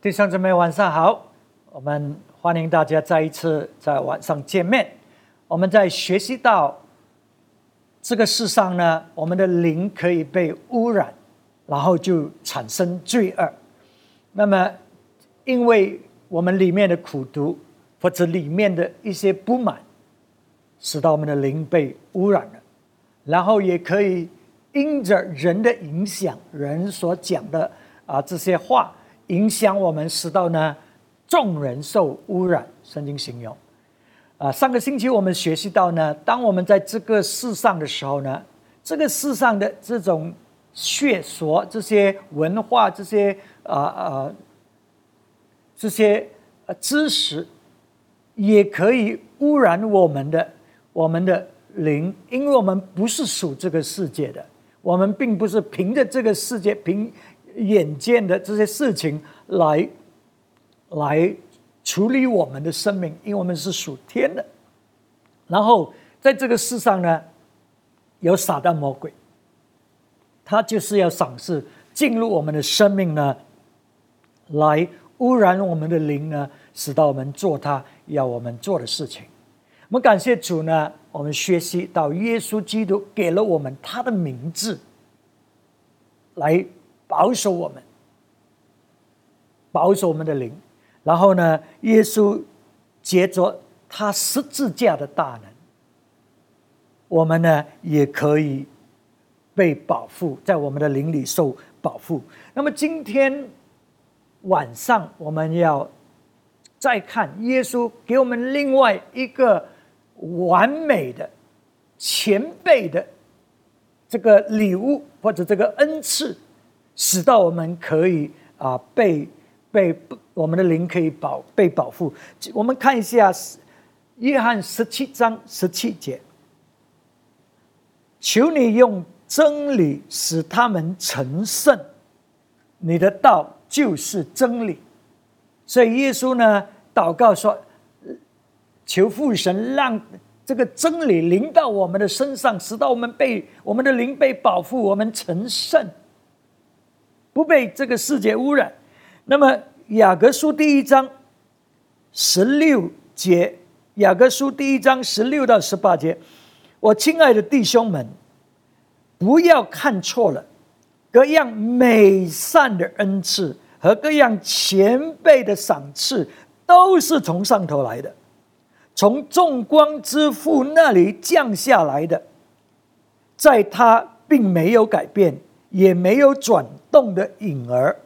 弟兄姊妹，晚上好！我们欢迎大家再一次在晚上见面。我们在学习到这个世上呢，我们的灵可以被污染，然后就产生罪恶。那么，因为我们里面的苦毒或者里面的一些不满，使到我们的灵被污染了，然后也可以因着人的影响，人所讲的啊这些话。影响我们，使到呢众人受污染。圣经形容，啊，上个星期我们学习到呢，当我们在这个世上的时候呢，这个世上的这种学说、这些文化、这些啊啊这些呃知识，也可以污染我们的我们的灵，因为我们不是属这个世界的，我们并不是凭着这个世界凭。眼见的这些事情来来处理我们的生命，因为我们是属天的。然后在这个世上呢，有撒旦魔鬼，他就是要赏赐进入我们的生命呢，来污染我们的灵呢，使到我们做他要我们做的事情。我们感谢主呢，我们学习到耶稣基督给了我们他的名字，来。保守我们，保守我们的灵，然后呢，耶稣借着他十字架的大能，我们呢也可以被保护，在我们的灵里受保护。那么今天晚上我们要再看耶稣给我们另外一个完美的前辈的这个礼物或者这个恩赐。使到我们可以啊被被我们的灵可以保被保护。我们看一下约翰十七章十七节，求你用真理使他们成圣，你的道就是真理。所以耶稣呢祷告说，求父神让这个真理临到我们的身上，使到我们被我们的灵被保护，我们成圣。不被这个世界污染。那么雅各书第一章十六节，雅各书第一章十六到十八节，我亲爱的弟兄们，不要看错了，各样美善的恩赐和各样前辈的赏赐，都是从上头来的，从众光之父那里降下来的，在他并没有改变。也没有转动的影儿，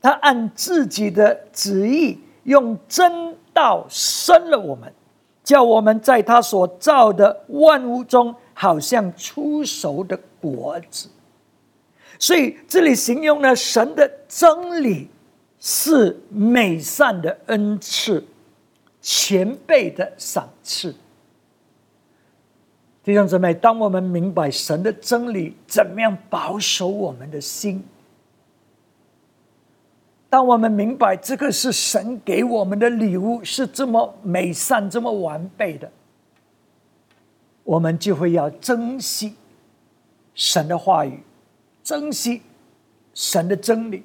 他按自己的旨意用真道生了我们，叫我们在他所造的万物中，好像出熟的果子。所以这里形容了神的真理是美善的恩赐，前辈的赏赐。弟兄姊妹，当我们明白神的真理怎么样保守我们的心，当我们明白这个是神给我们的礼物，是这么美善、这么完备的，我们就会要珍惜神的话语，珍惜神的真理。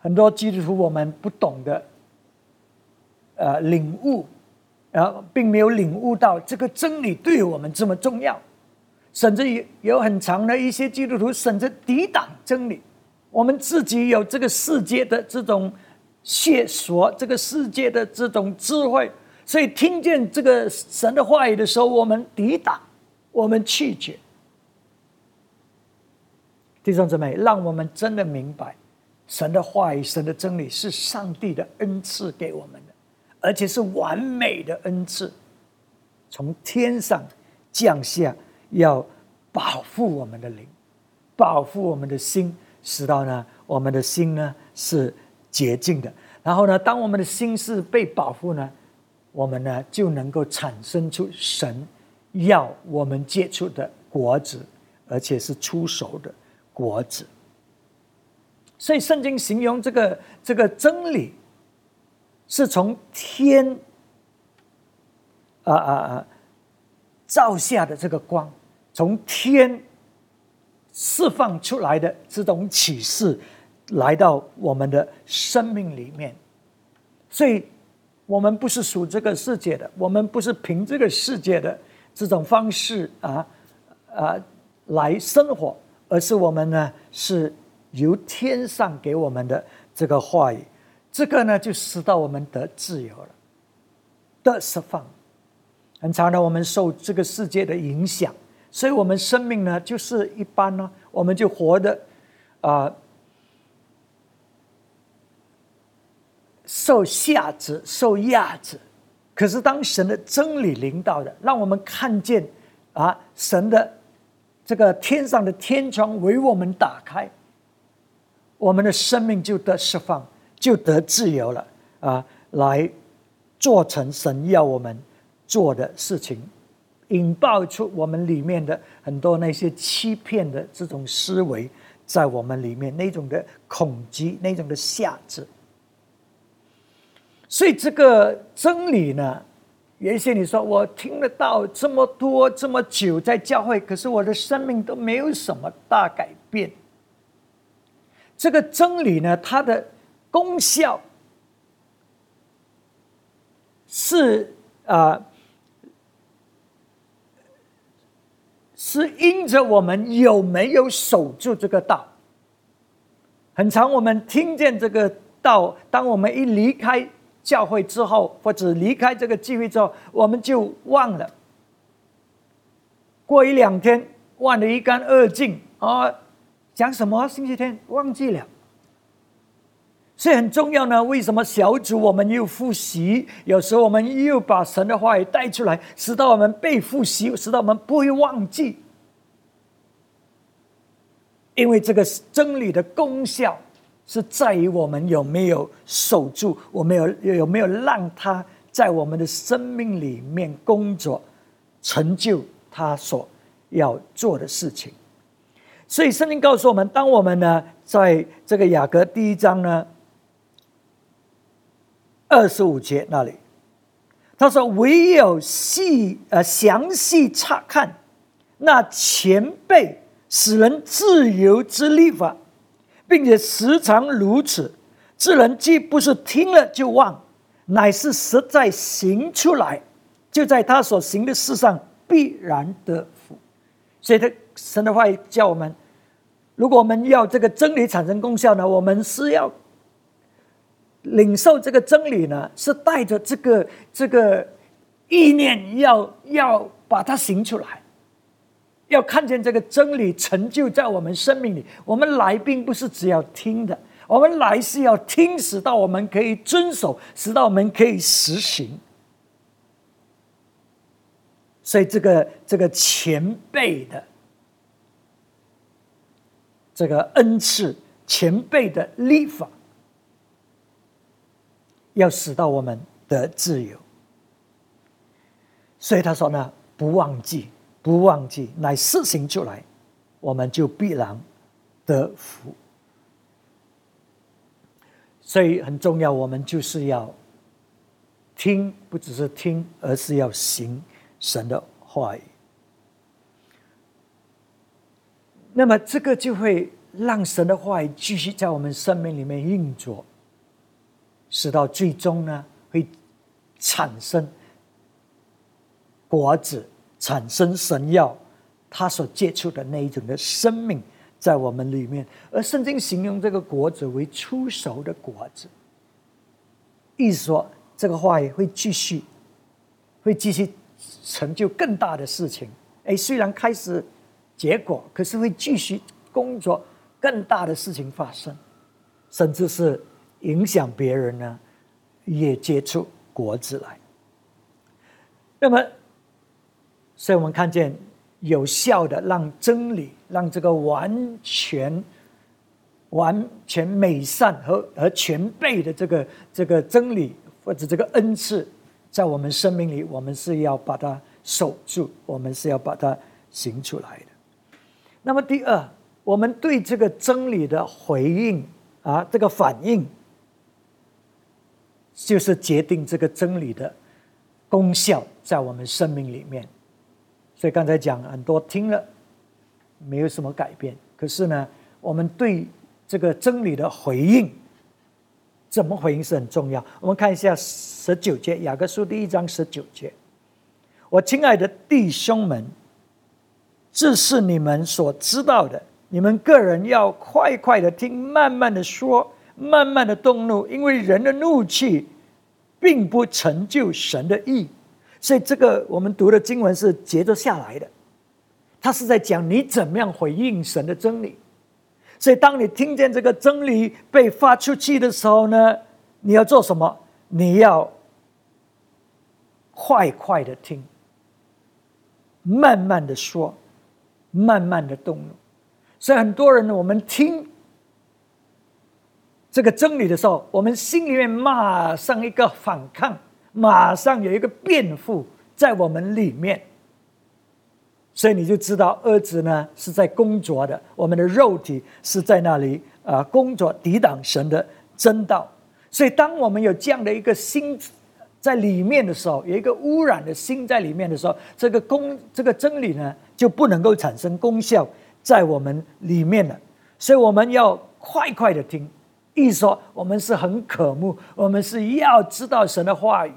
很多基督徒我们不懂得，呃，领悟。然后并没有领悟到这个真理对我们这么重要，甚至有有很长的一些基督徒甚至抵挡真理。我们自己有这个世界的这种线索，这个世界的这种智慧，所以听见这个神的话语的时候，我们抵挡，我们拒绝。弟兄姊妹，让我们真的明白，神的话语、神的真理是上帝的恩赐给我们。而且是完美的恩赐，从天上降下，要保护我们的灵，保护我们的心，使到呢，我们的心呢是洁净的。然后呢，当我们的心是被保护呢，我们呢就能够产生出神要我们结出的果子，而且是出熟的果子。所以圣经形容这个这个真理。是从天啊啊啊照下的这个光，从天释放出来的这种启示，来到我们的生命里面。所以，我们不是属这个世界的，我们不是凭这个世界的这种方式啊啊来生活，而是我们呢是由天上给我们的这个话语，这个呢就使到我们得自由了，得释放。很长的，我们受这个世界的影响，所以我们生命呢就是一般呢，我们就活的啊。受下子，受压制。可是当神的真理临到的，让我们看见啊，神的这个天上的天窗为我们打开，我们的生命就得释放，就得自由了啊！来做成神要我们做的事情，引爆出我们里面的很多那些欺骗的这种思维，在我们里面那种的恐惧，那种的下制。所以这个真理呢，原先你说我听得到这么多这么久在教会，可是我的生命都没有什么大改变。这个真理呢，它的功效是啊，是因着我们有没有守住这个道。很长，我们听见这个道，当我们一离开。教会之后，或者离开这个聚会之后，我们就忘了。过一两天，忘得一干二净啊！讲什么？星期天忘记了。所以很重要呢。为什么小组我们又复习？有时候我们又把神的话语带出来，使到我们被复习，使到我们不会忘记。因为这个真理的功效。是在于我们有没有守住，我们有有没有让他在我们的生命里面工作，成就他所要做的事情。所以圣经告诉我们，当我们呢，在这个雅各第一章呢二十五节那里，他说：“唯有细呃详细查看那前辈使人自由之立法。”并且时常如此，智人既不是听了就忘，乃是实在行出来，就在他所行的事上必然得福。所以，他神的话叫我们：如果我们要这个真理产生功效呢，我们是要领受这个真理呢，是带着这个这个意念，要要把它行出来。要看见这个真理成就在我们生命里，我们来并不是只要听的，我们来是要听，使到我们可以遵守，使到我们可以实行。所以，这个这个前辈的这个恩赐，前辈的立法，要使到我们的自由。所以他说呢，不忘记。不忘记，乃施行出来，我们就必然得福。所以很重要，我们就是要听，不只是听，而是要行神的话语。那么这个就会让神的话语继续在我们生命里面运作，使到最终呢，会产生果子。产生神药他所接触的那一种的生命在我们里面，而圣经形容这个果子为出熟的果子，意思说这个话语会继续，会继续成就更大的事情。哎，虽然开始结果，可是会继续工作，更大的事情发生，甚至是影响别人呢，也接触果子来。那么。所以我们看见有效的让真理，让这个完全、完全美善和和全备的这个这个真理或者这个恩赐，在我们生命里，我们是要把它守住，我们是要把它行出来的。那么第二，我们对这个真理的回应啊，这个反应，就是决定这个真理的功效在我们生命里面。所以刚才讲很多听了，没有什么改变。可是呢，我们对这个真理的回应，怎么回应是很重要。我们看一下十九节，雅各书第一章十九节：“我亲爱的弟兄们，这是你们所知道的，你们个人要快快的听，慢慢的说，慢慢的动怒，因为人的怒气并不成就神的意。”所以，这个我们读的经文是接着下来的，他是在讲你怎么样回应神的真理。所以，当你听见这个真理被发出去的时候呢，你要做什么？你要快快的听，慢慢的说，慢慢的动怒。所以，很多人呢，我们听这个真理的时候，我们心里面马上一个反抗。马上有一个辩护在我们里面，所以你就知道儿子呢是在工作的，我们的肉体是在那里啊工作抵挡神的真道。所以当我们有这样的一个心在里面的时候，有一个污染的心在里面的时候，这个功这个真理呢就不能够产生功效在我们里面了。所以我们要快快的听。意思说，我们是很渴慕，我们是要知道神的话语，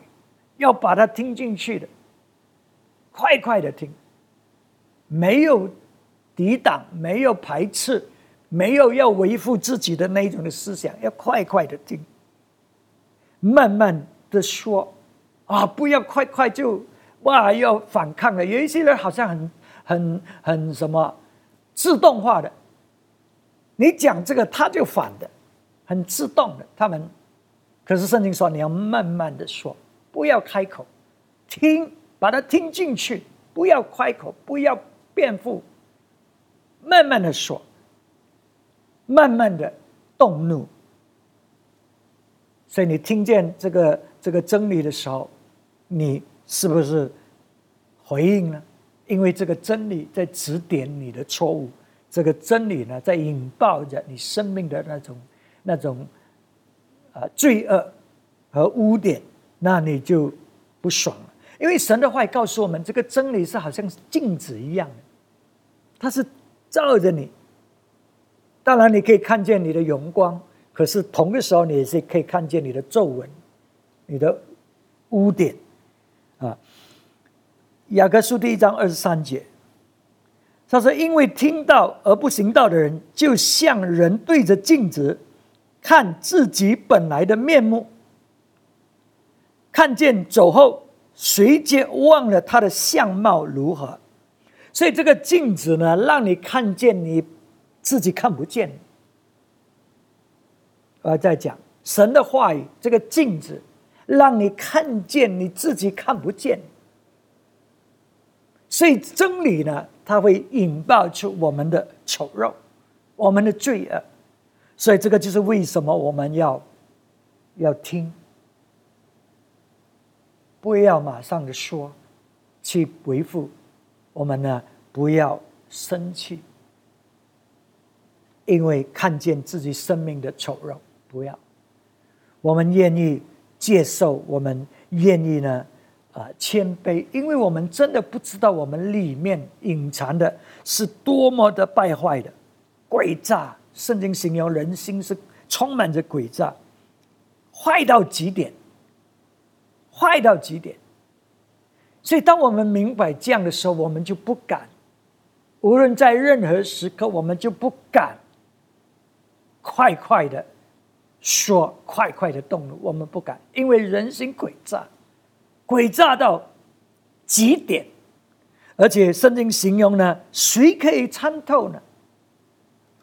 要把它听进去的，快快的听，没有抵挡，没有排斥，没有要维护自己的那一种的思想，要快快的听，慢慢的说，啊，不要快快就哇要反抗了。有一些人好像很很很什么自动化的，你讲这个他就反的。很自动的，他们，可是圣经说你要慢慢的说，不要开口，听，把它听进去，不要开口，不要辩护，慢慢的说，慢慢的动怒。所以你听见这个这个真理的时候，你是不是回应呢？因为这个真理在指点你的错误，这个真理呢，在引爆着你生命的那种。那种啊罪恶和污点，那你就不爽了。因为神的话告诉我们，这个真理是好像镜子一样的，它是照着你。当然，你可以看见你的荣光，可是同个时候，你也是可以看见你的皱纹、你的污点啊。雅各书第一章二十三节，他说：“因为听到而不行道的人，就像人对着镜子。”看自己本来的面目，看见走后，随即忘了他的相貌如何。所以这个镜子呢，让你看见你自己看不见。我在讲神的话语，这个镜子让你看见你自己看不见。所以真理呢，它会引爆出我们的丑陋，我们的罪恶。所以，这个就是为什么我们要要听，不要马上的说，去回复我们呢？不要生气，因为看见自己生命的丑陋，不要。我们愿意接受，我们愿意呢？啊，谦卑，因为我们真的不知道我们里面隐藏的是多么的败坏的诡诈。圣经形容人心是充满着诡诈，坏到极点，坏到极点。所以，当我们明白这样的时候，我们就不敢，无论在任何时刻，我们就不敢快快的说，快快的动怒。我们不敢，因为人心诡诈，诡诈到极点。而且，圣经形容呢，谁可以参透呢？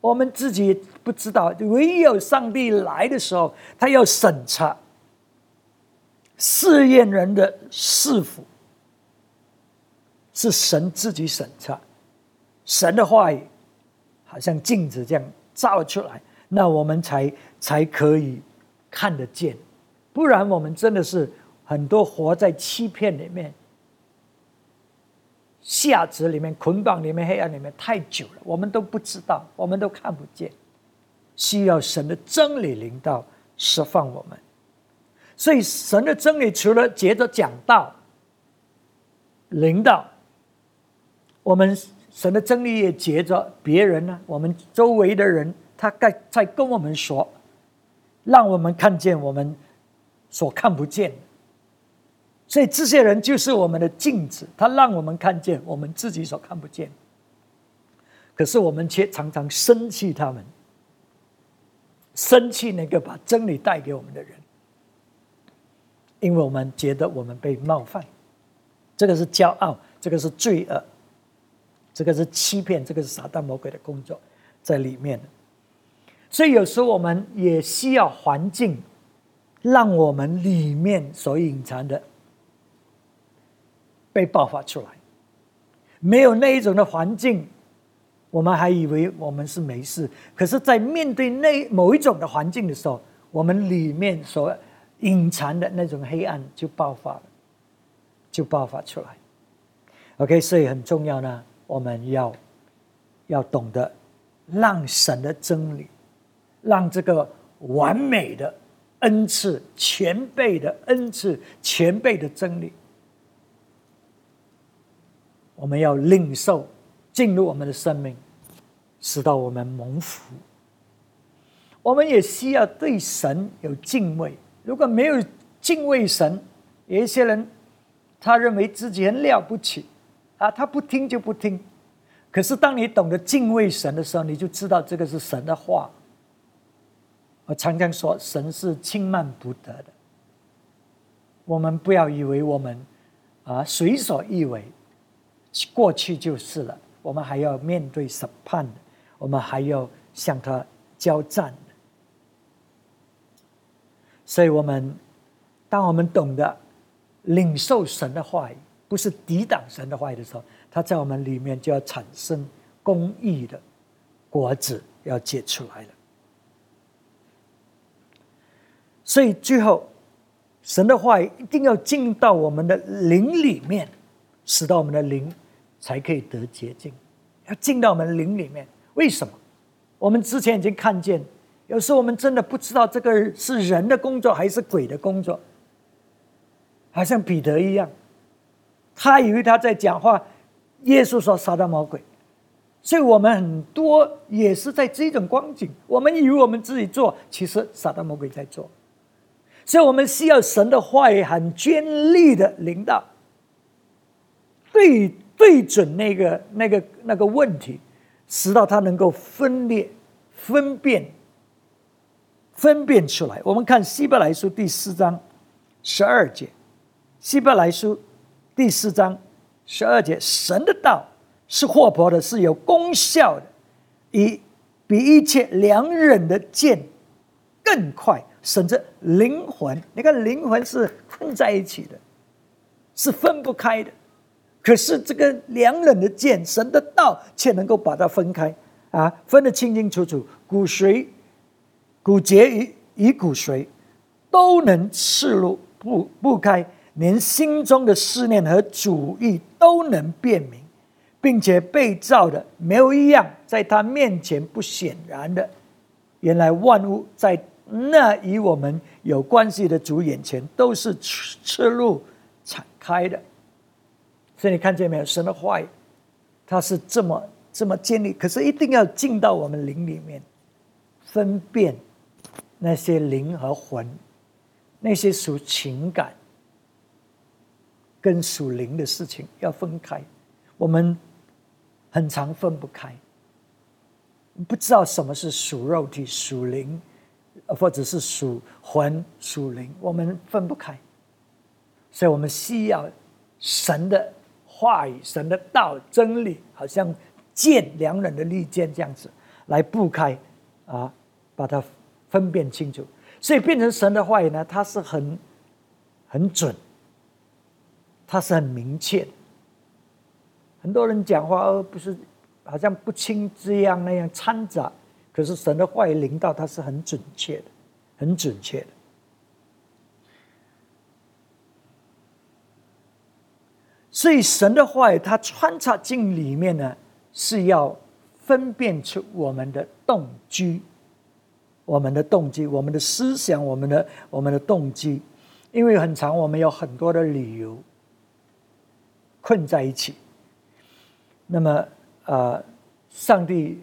我们自己不知道，唯有上帝来的时候，他要审查、试验人的是否是神自己审查。神的话语好像镜子这样照出来，那我们才才可以看得见。不然，我们真的是很多活在欺骗里面。下子里面捆绑里面黑暗里面太久了，我们都不知道，我们都看不见，需要神的真理领导释放我们。所以神的真理除了接着讲道、领导，我们神的真理也接着别人呢，我们周围的人他在在跟我们说，让我们看见我们所看不见的。所以这些人就是我们的镜子，他让我们看见我们自己所看不见。可是我们却常常生气他们，生气那个把真理带给我们的人，因为我们觉得我们被冒犯，这个是骄傲，这个是罪恶，这个是欺骗，这个是撒旦魔鬼的工作在里面。所以有时我们也需要环境，让我们里面所隐藏的。被爆发出来，没有那一种的环境，我们还以为我们是没事。可是，在面对那某一种的环境的时候，我们里面所隐藏的那种黑暗就爆发了，就爆发出来。OK，所以很重要呢，我们要要懂得让神的真理，让这个完美的恩赐、全备的恩赐、全备的真理。我们要领受进入我们的生命，使到我们蒙福。我们也需要对神有敬畏。如果没有敬畏神，有一些人他认为自己很了不起啊，他不听就不听。可是当你懂得敬畏神的时候，你就知道这个是神的话。我常常说，神是轻慢不得的。我们不要以为我们啊随所欲为。过去就是了，我们还要面对审判，我们还要向他交战。所以，我们当我们懂得领受神的话语，不是抵挡神的话语的时候，他在我们里面就要产生公义的果子，要结出来了。所以，最后神的话语一定要进到我们的灵里面。使到我们的灵才可以得洁净，要进到我们灵里面。为什么？我们之前已经看见，有时候我们真的不知道这个是人的工作还是鬼的工作。好像彼得一样，他以为他在讲话，耶稣说撒旦魔鬼，所以我们很多也是在这种光景，我们以为我们自己做，其实撒旦魔鬼在做。所以我们需要神的话语很尖利的领导。对对准那个那个那个问题，使到他能够分裂、分辨、分辨出来。我们看希伯来书第四章十二节，希伯来书第四章十二节，神的道是活泼的，是有功效的，以比一切良人的剑更快，甚至灵魂。你看，灵魂是混在一起的，是分不开的。可是这个两刃的剑，神的道却能够把它分开啊，分得清清楚楚，骨髓、骨节与与骨髓都能刺入不不开，连心中的思念和主意都能辨明，并且被造的没有一样在他面前不显然的。原来万物在那与我们有关系的主眼前都是赤露敞开的。所以你看见没有？神的话语，它是这么这么建立，可是一定要进到我们灵里面，分辨那些灵和魂，那些属情感跟属灵的事情要分开。我们很常分不开，不知道什么是属肉体、属灵，或者是属魂、属灵，我们分不开。所以我们需要神的。话语、神的道、真理，好像剑两刃的利剑这样子来布开啊，把它分辨清楚。所以变成神的话语呢，它是很很准，它是很明确。很多人讲话而不是好像不清这样那样掺杂，可是神的。话语领导，它是很准确的，很准确的。所以神的话语，它穿插进里面呢，是要分辨出我们的动机、我们的动机、我们的思想、我们的我们的动机。因为很长，我们有很多的理由困在一起。那么，呃，上帝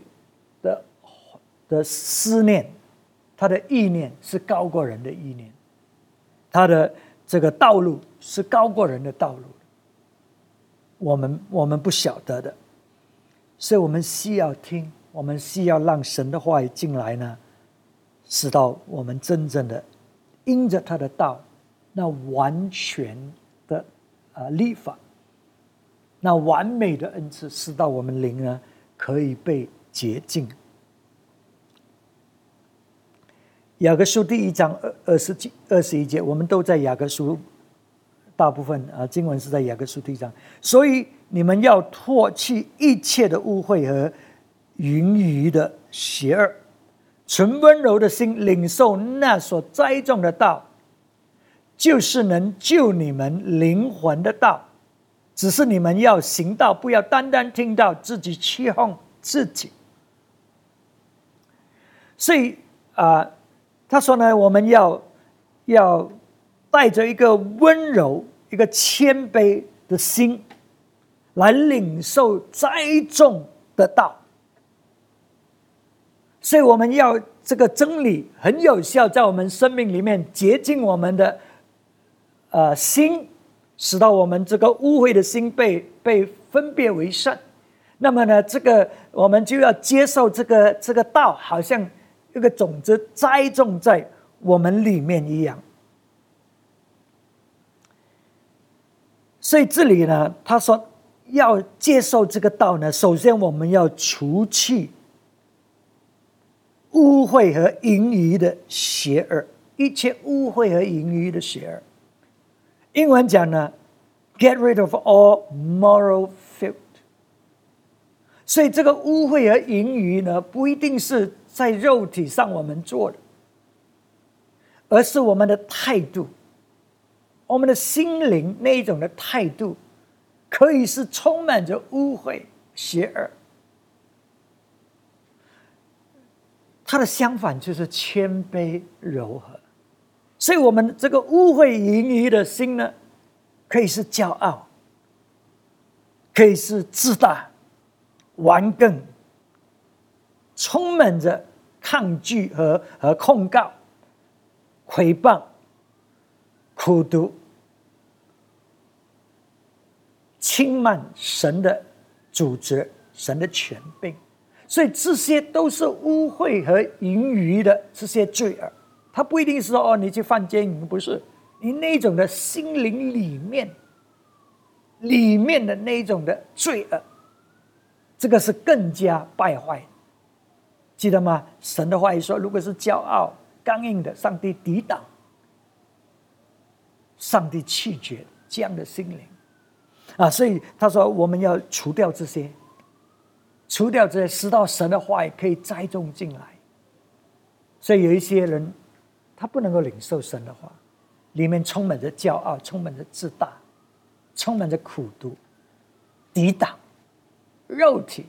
的的思念，他的意念是高过人的意念，他的这个道路是高过人的道路。我们我们不晓得的，所以我们需要听，我们需要让神的话语进来呢，使到我们真正的因着他的道，那完全的啊立法，那完美的恩赐，使到我们灵呢可以被洁净。雅各书第一章二二十几二十一节，我们都在雅各书。大部分啊，经文是在雅各书第一章，所以你们要唾弃一切的污秽和淫余的邪恶，存温柔的心，领受那所栽种的道，就是能救你们灵魂的道。只是你们要行道，不要单单听到自己欺哄自己。所以啊，他说呢，我们要要。带着一个温柔、一个谦卑的心，来领受栽种的道。所以我们要这个真理很有效，在我们生命里面洁净我们的呃心，使到我们这个污秽的心被被分别为圣。那么呢，这个我们就要接受这个这个道，好像一个种子栽种在我们里面一样。所以这里呢，他说要接受这个道呢，首先我们要除去污秽和淫余的邪恶，一切污秽和淫余的邪恶。英文讲呢，get rid of all moral filth。所以这个污秽和淫余呢，不一定是在肉体上我们做的，而是我们的态度。我们的心灵那一种的态度，可以是充满着污秽、邪恶。它的相反就是谦卑、柔和。所以，我们这个污秽盈余的心呢，可以是骄傲，可以是自大、顽梗，充满着抗拒和和控告、诽谤。苦读、轻慢神的主责、神的权柄，所以这些都是污秽和淫余的这些罪恶。他不一定是说哦，你去犯奸淫，不是你那种的心灵里面里面的那种的罪恶，这个是更加败坏。记得吗？神的话语说，如果是骄傲、刚硬的，上帝抵挡。上帝弃绝这样的心灵啊，所以他说我们要除掉这些，除掉这些，使到神的话也可以栽种进来。所以有一些人，他不能够领受神的话，里面充满着骄傲，充满着自大，充满着苦毒、抵挡、肉体，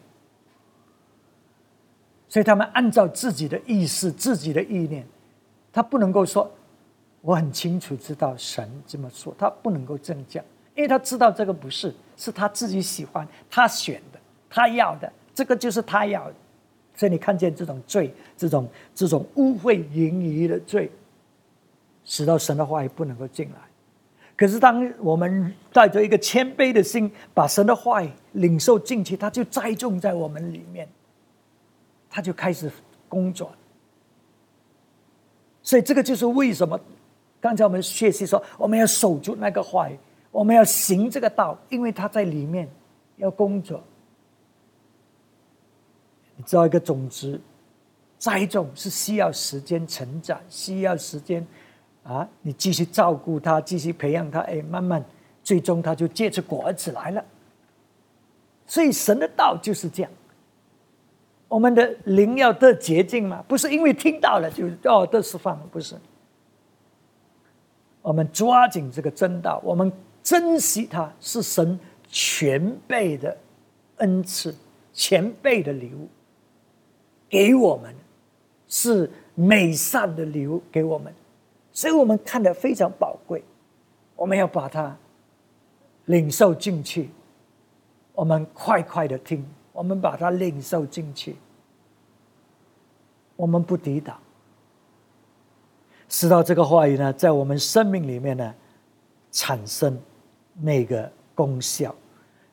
所以他们按照自己的意识、自己的意念，他不能够说。我很清楚知道神这么说，他不能够这样讲，因为他知道这个不是是他自己喜欢、他选的、他要的，这个就是他要。所以你看见这种罪、这种这种污秽淫余的罪，使到神的话也不能够进来。可是当我们带着一个谦卑的心，把神的话领受进去，他就栽种在我们里面，他就开始工作。所以这个就是为什么。刚才我们学习说，我们要守住那个话语，我们要行这个道，因为他在里面要工作。你知道，一个种子栽种是需要时间成长，需要时间啊，你继续照顾它，继续培养它，哎，慢慢，最终它就结出果子来了。所以神的道就是这样，我们的灵要得洁净嘛，不是因为听到了就哦得释放，不是。我们抓紧这个真道，我们珍惜它，是神全备的恩赐，全备的礼物给我们，是美善的礼物给我们，所以我们看得非常宝贵。我们要把它领受进去，我们快快的听，我们把它领受进去。我们不抵挡。使到这个话语呢，在我们生命里面呢，产生那个功效，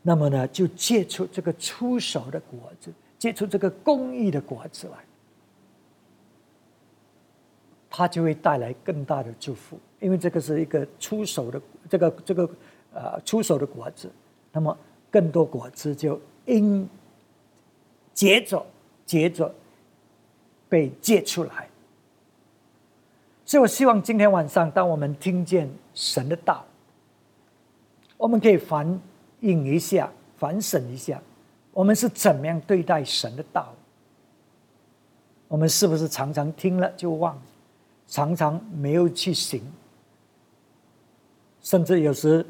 那么呢，就结出这个出手的果子，结出这个公益的果子来，它就会带来更大的祝福，因为这个是一个出手的这个这个呃出手的果子，那么更多果子就因结着结着。被借出来，所以我希望今天晚上，当我们听见神的道，我们可以反映一下、反省一下，我们是怎么样对待神的道。我们是不是常常听了就忘，常常没有去行，甚至有时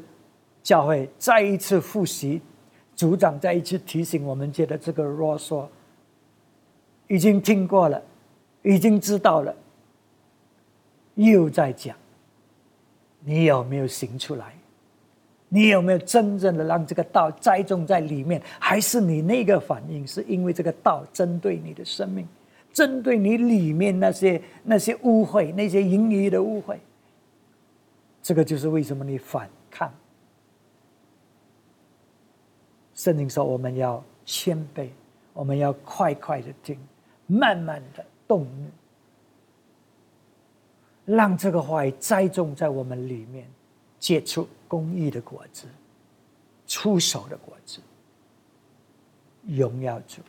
教会再一次复习，组长再一次提醒我们，觉得这个啰嗦。已经听过了，已经知道了，又在讲。你有没有行出来？你有没有真正的让这个道栽种在里面？还是你那个反应是因为这个道针对你的生命，针对你里面那些那些污秽、那些盈余的污秽？这个就是为什么你反抗。圣经说我们要谦卑，我们要快快的听。慢慢的动怒，让这个话语栽种在我们里面，结出公益的果子，出手的果子，荣耀主，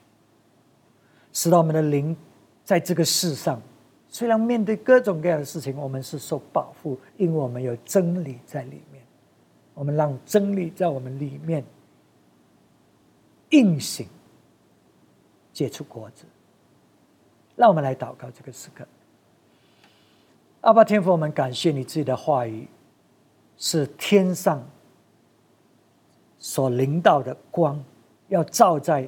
使到我们的灵在这个世上，虽然面对各种各样的事情，我们是受保护，因为我们有真理在里面，我们让真理在我们里面运行，结出果子。让我们来祷告这个时刻。阿爸天父，我们感谢你自己的话语，是天上所临到的光，要照在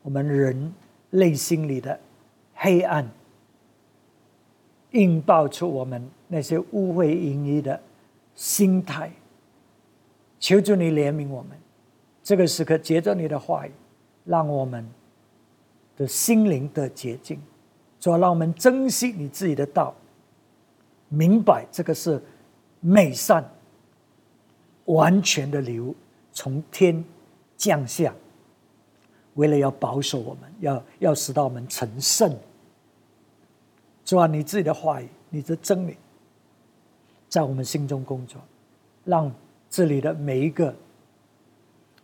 我们人内心里的黑暗，映爆出我们那些污秽淫逸的心态。求主你怜悯我们，这个时刻接着你的话语，让我们的心灵得洁净。说让我们珍惜你自己的道，明白这个是美善、完全的礼物，从天降下，为了要保守我们，要要使到我们成圣。主啊，你自己的话语，你的真理，在我们心中工作，让这里的每一个，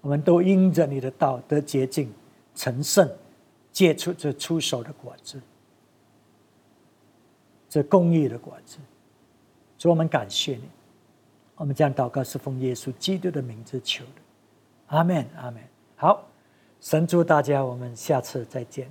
我们都因着你的道得洁净、成圣，结出这出手的果子。这公义的果子，主，我们感谢你。我们这样祷告是奉耶稣基督的名字求的，阿门，阿门。好，神祝大家，我们下次再见。